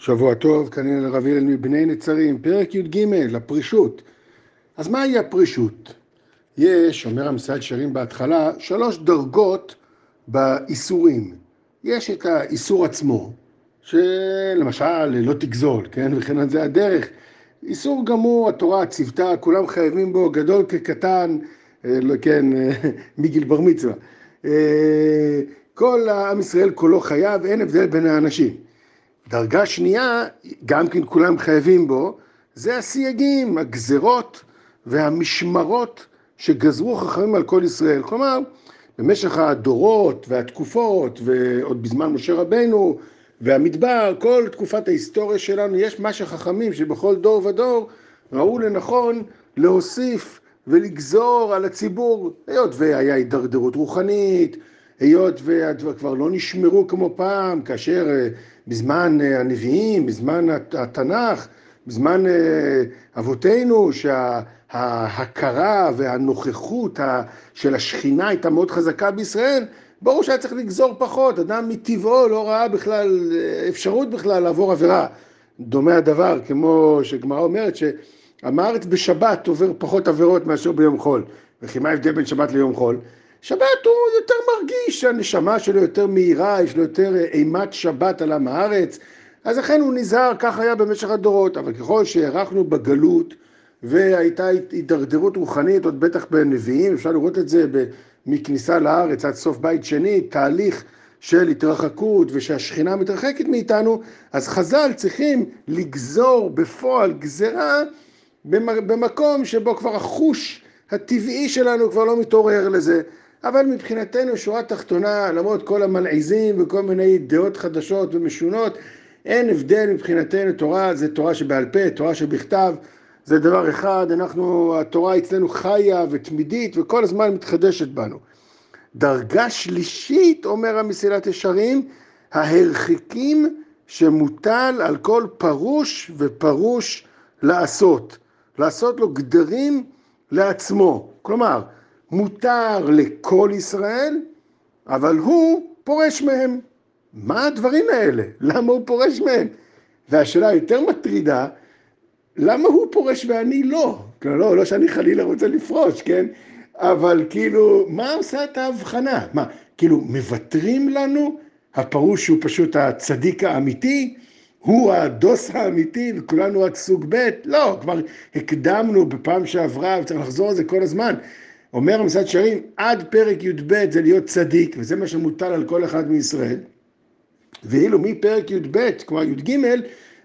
שבוע טוב, כנראה לרב הלל מבני נצרים, פרק י"ג, הפרישות. אז מהי הפרישות? יש, אומר המסעד שרים בהתחלה, שלוש דרגות באיסורים. יש את האיסור עצמו, שלמשל לא תגזול, כן, וכן על זה הדרך. איסור גמור, התורה ציוותה, כולם חייבים בו, גדול כקטן, אה, לא, כן, מגיל בר מצווה. אה, כל עם ישראל כולו חייב, אין הבדל בין האנשים. דרגה שנייה, גם כן כולם חייבים בו, זה הסייגים, הגזרות והמשמרות שגזרו חכמים על כל ישראל. כלומר, במשך הדורות והתקופות, ועוד בזמן משה רבנו והמדבר, כל תקופת ההיסטוריה שלנו, יש מה שחכמים שבכל דור ודור ראו לנכון להוסיף ולגזור על הציבור, היות והיה הידרדרות רוחנית, היות והדבר כבר לא נשמרו כמו פעם, כאשר אה, בזמן אה, הנביאים, בזמן התנ"ך, בזמן אה, אבותינו, שההכרה והנוכחות של השכינה הייתה מאוד חזקה בישראל, ברור שהיה צריך לגזור פחות, אדם מטבעו לא ראה בכלל אפשרות בכלל לעבור עבירה. דומה הדבר, כמו שגמרא אומרת, שעם בשבת עובר פחות עבירות מאשר ביום חול. וכי מה ההבדל בין שבת ליום חול? שבת הוא יותר מרגיש, הנשמה שלו יותר מהירה, יש לו יותר אימת שבת על עם הארץ, אז לכן הוא נזהר, כך היה במשך הדורות, אבל ככל שהארכנו בגלות והייתה הידרדרות רוחנית, עוד בטח בנביאים, אפשר לראות את זה מכניסה לארץ עד סוף בית שני, תהליך של התרחקות ושהשכינה מתרחקת מאיתנו, אז חז"ל צריכים לגזור בפועל גזרה במקום שבו כבר החוש הטבעי שלנו כבר לא מתעורר לזה. אבל מבחינתנו שורה תחתונה, למרות כל המלעיזים וכל מיני דעות חדשות ומשונות, אין הבדל מבחינתנו, תורה זה תורה שבעל פה, תורה שבכתב, זה דבר אחד, אנחנו, התורה אצלנו חיה ותמידית וכל הזמן מתחדשת בנו. דרגה שלישית, אומר המסילת ישרים, ההרחיקים שמוטל על כל פרוש ופרוש לעשות. לעשות לו גדרים לעצמו. כלומר, מותר לכל ישראל, אבל הוא פורש מהם. מה הדברים האלה? למה הוא פורש מהם? והשאלה היותר מטרידה, למה הוא פורש ואני לא? כאילו, לא, לא שאני חלילה רוצה לפרוש, כן? אבל כאילו, מה עושה את ההבחנה? מה, כאילו, מוותרים לנו? הפרוש הוא פשוט הצדיק האמיתי? הוא הדוס האמיתי וכולנו רק סוג ב'? לא, כבר הקדמנו בפעם שעברה וצריך לחזור על זה כל הזמן. אומר המסעד שרים, עד פרק י"ב זה להיות צדיק, וזה מה שמוטל על כל אחד מישראל. ואילו מפרק י"ב, כלומר י"ג,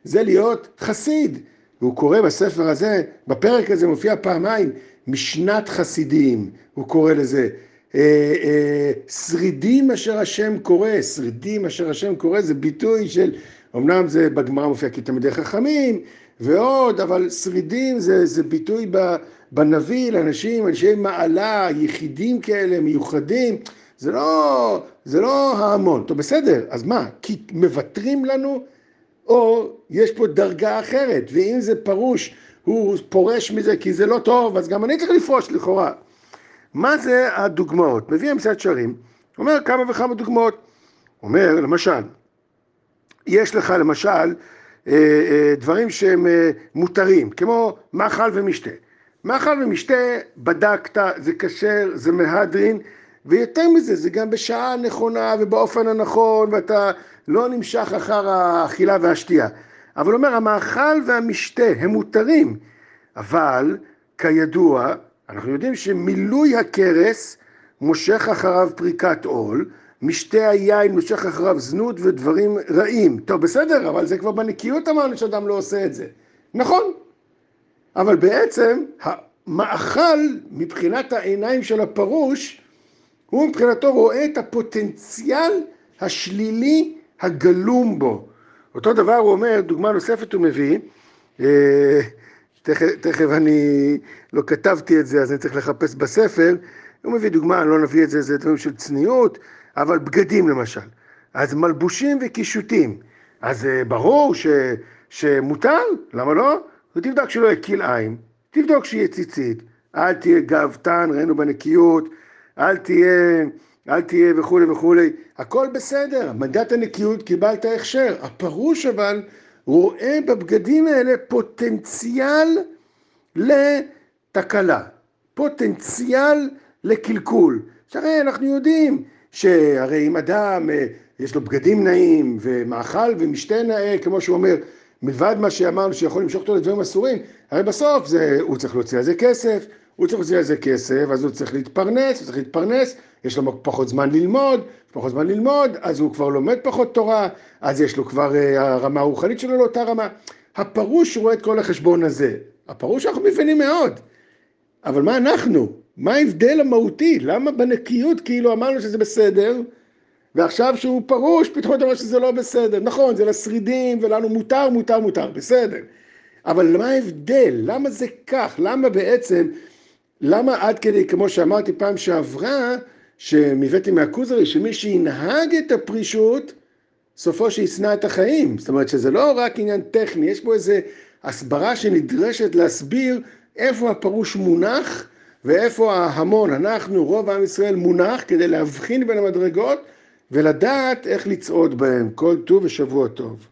זה להיות חסיד. והוא קורא בספר הזה, בפרק הזה מופיע פעמיים, משנת חסידים, הוא קורא לזה. אה, אה, שרידים אשר השם קורא, שרידים אשר השם קורא, זה ביטוי של, אמנם זה בגמרא מופיע כתלמידי חכמים ועוד, אבל שרידים זה, זה ביטוי. בנביא לאנשים, אנשי מעלה, יחידים כאלה, מיוחדים, זה לא, זה לא ההמון. טוב, בסדר, אז מה? כי מוותרים לנו, או יש פה דרגה אחרת, ואם זה פרוש, הוא פורש מזה כי זה לא טוב, אז גם אני צריך לפרוש לכאורה. מה זה הדוגמאות? מביא המסעד שרים, אומר כמה וכמה דוגמאות. אומר, למשל, יש לך למשל אה, אה, דברים שהם אה, מותרים, כמו מאכל ומשתה. מאכל ומשתה, בדקת, זה כשר, זה מהדרין, ויותר מזה, זה גם בשעה הנכונה ובאופן הנכון, ואתה לא נמשך אחר האכילה והשתייה. אבל אומר, המאכל והמשתה הם מותרים, אבל כידוע, אנחנו יודעים שמילוי הכרס מושך אחריו פריקת עול, משתה היין מושך אחריו זנות ודברים רעים. טוב, בסדר, אבל זה כבר בנקיות אמרנו שאדם לא עושה את זה. נכון, אבל בעצם המאכל מבחינת העיניים של הפרוש, הוא מבחינתו רואה את הפוטנציאל השלילי הגלום בו. אותו דבר הוא אומר, דוגמה נוספת הוא מביא, אה, תכף, תכף אני לא כתבתי את זה אז אני צריך לחפש בספר, הוא מביא דוגמה, אני לא נביא את זה, זה דברים של צניעות, אבל בגדים למשל. אז מלבושים וקישוטים, אז אה, ברור ש, שמותר, למה לא? ותבדק שלא יקיל עין, תבדוק שיהיה ציצית, אל תהיה גאוותן, ראינו בנקיות, אל תהיה, אל תהיה וכולי וכולי, הכל בסדר, מנדט הנקיות קיבלת הכשר, הפרוש אבל רואה בבגדים האלה פוטנציאל לתקלה, פוטנציאל לקלקול. שהרי אנחנו יודעים שהרי אם אדם אה, יש לו בגדים נעים ומאכל ומשתה נאה, כמו שהוא אומר, מלבד מה שאמרנו שיכול למשוך אותו לדברים אסורים, הרי בסוף זה, הוא צריך להוציא על זה כסף, הוא צריך להוציא על זה כסף, אז הוא צריך להתפרנס, הוא צריך להתפרנס, יש לו פחות זמן ללמוד, פחות זמן ללמוד, אז הוא כבר לומד פחות תורה, אז יש לו כבר, אה, הרמה הרוחנית שלו לאותה רמה. הפרוש רואה את כל החשבון הזה. הפרוש אנחנו מבינים מאוד. אבל מה אנחנו? מה ההבדל המהותי? למה בנקיות כאילו אמרנו שזה בסדר, ועכשיו שהוא פרוש, פתאום אתה אומר שזה לא בסדר. נכון, זה לשרידים ולנו מותר, מותר, מותר, בסדר. אבל מה ההבדל? למה זה כך? למה בעצם, למה עד כדי, כמו שאמרתי פעם שעברה, שמבאתי מהכוזרי, שמי שינהג את הפרישות, סופו שישנא את החיים. זאת אומרת שזה לא רק עניין טכני, יש פה איזה הסברה שנדרשת להסביר איפה הפרוש מונח ואיפה ההמון, אנחנו, רוב עם ישראל, מונח כדי להבחין בין המדרגות ולדעת איך לצעוד בהם. כל טוב ושבוע טוב.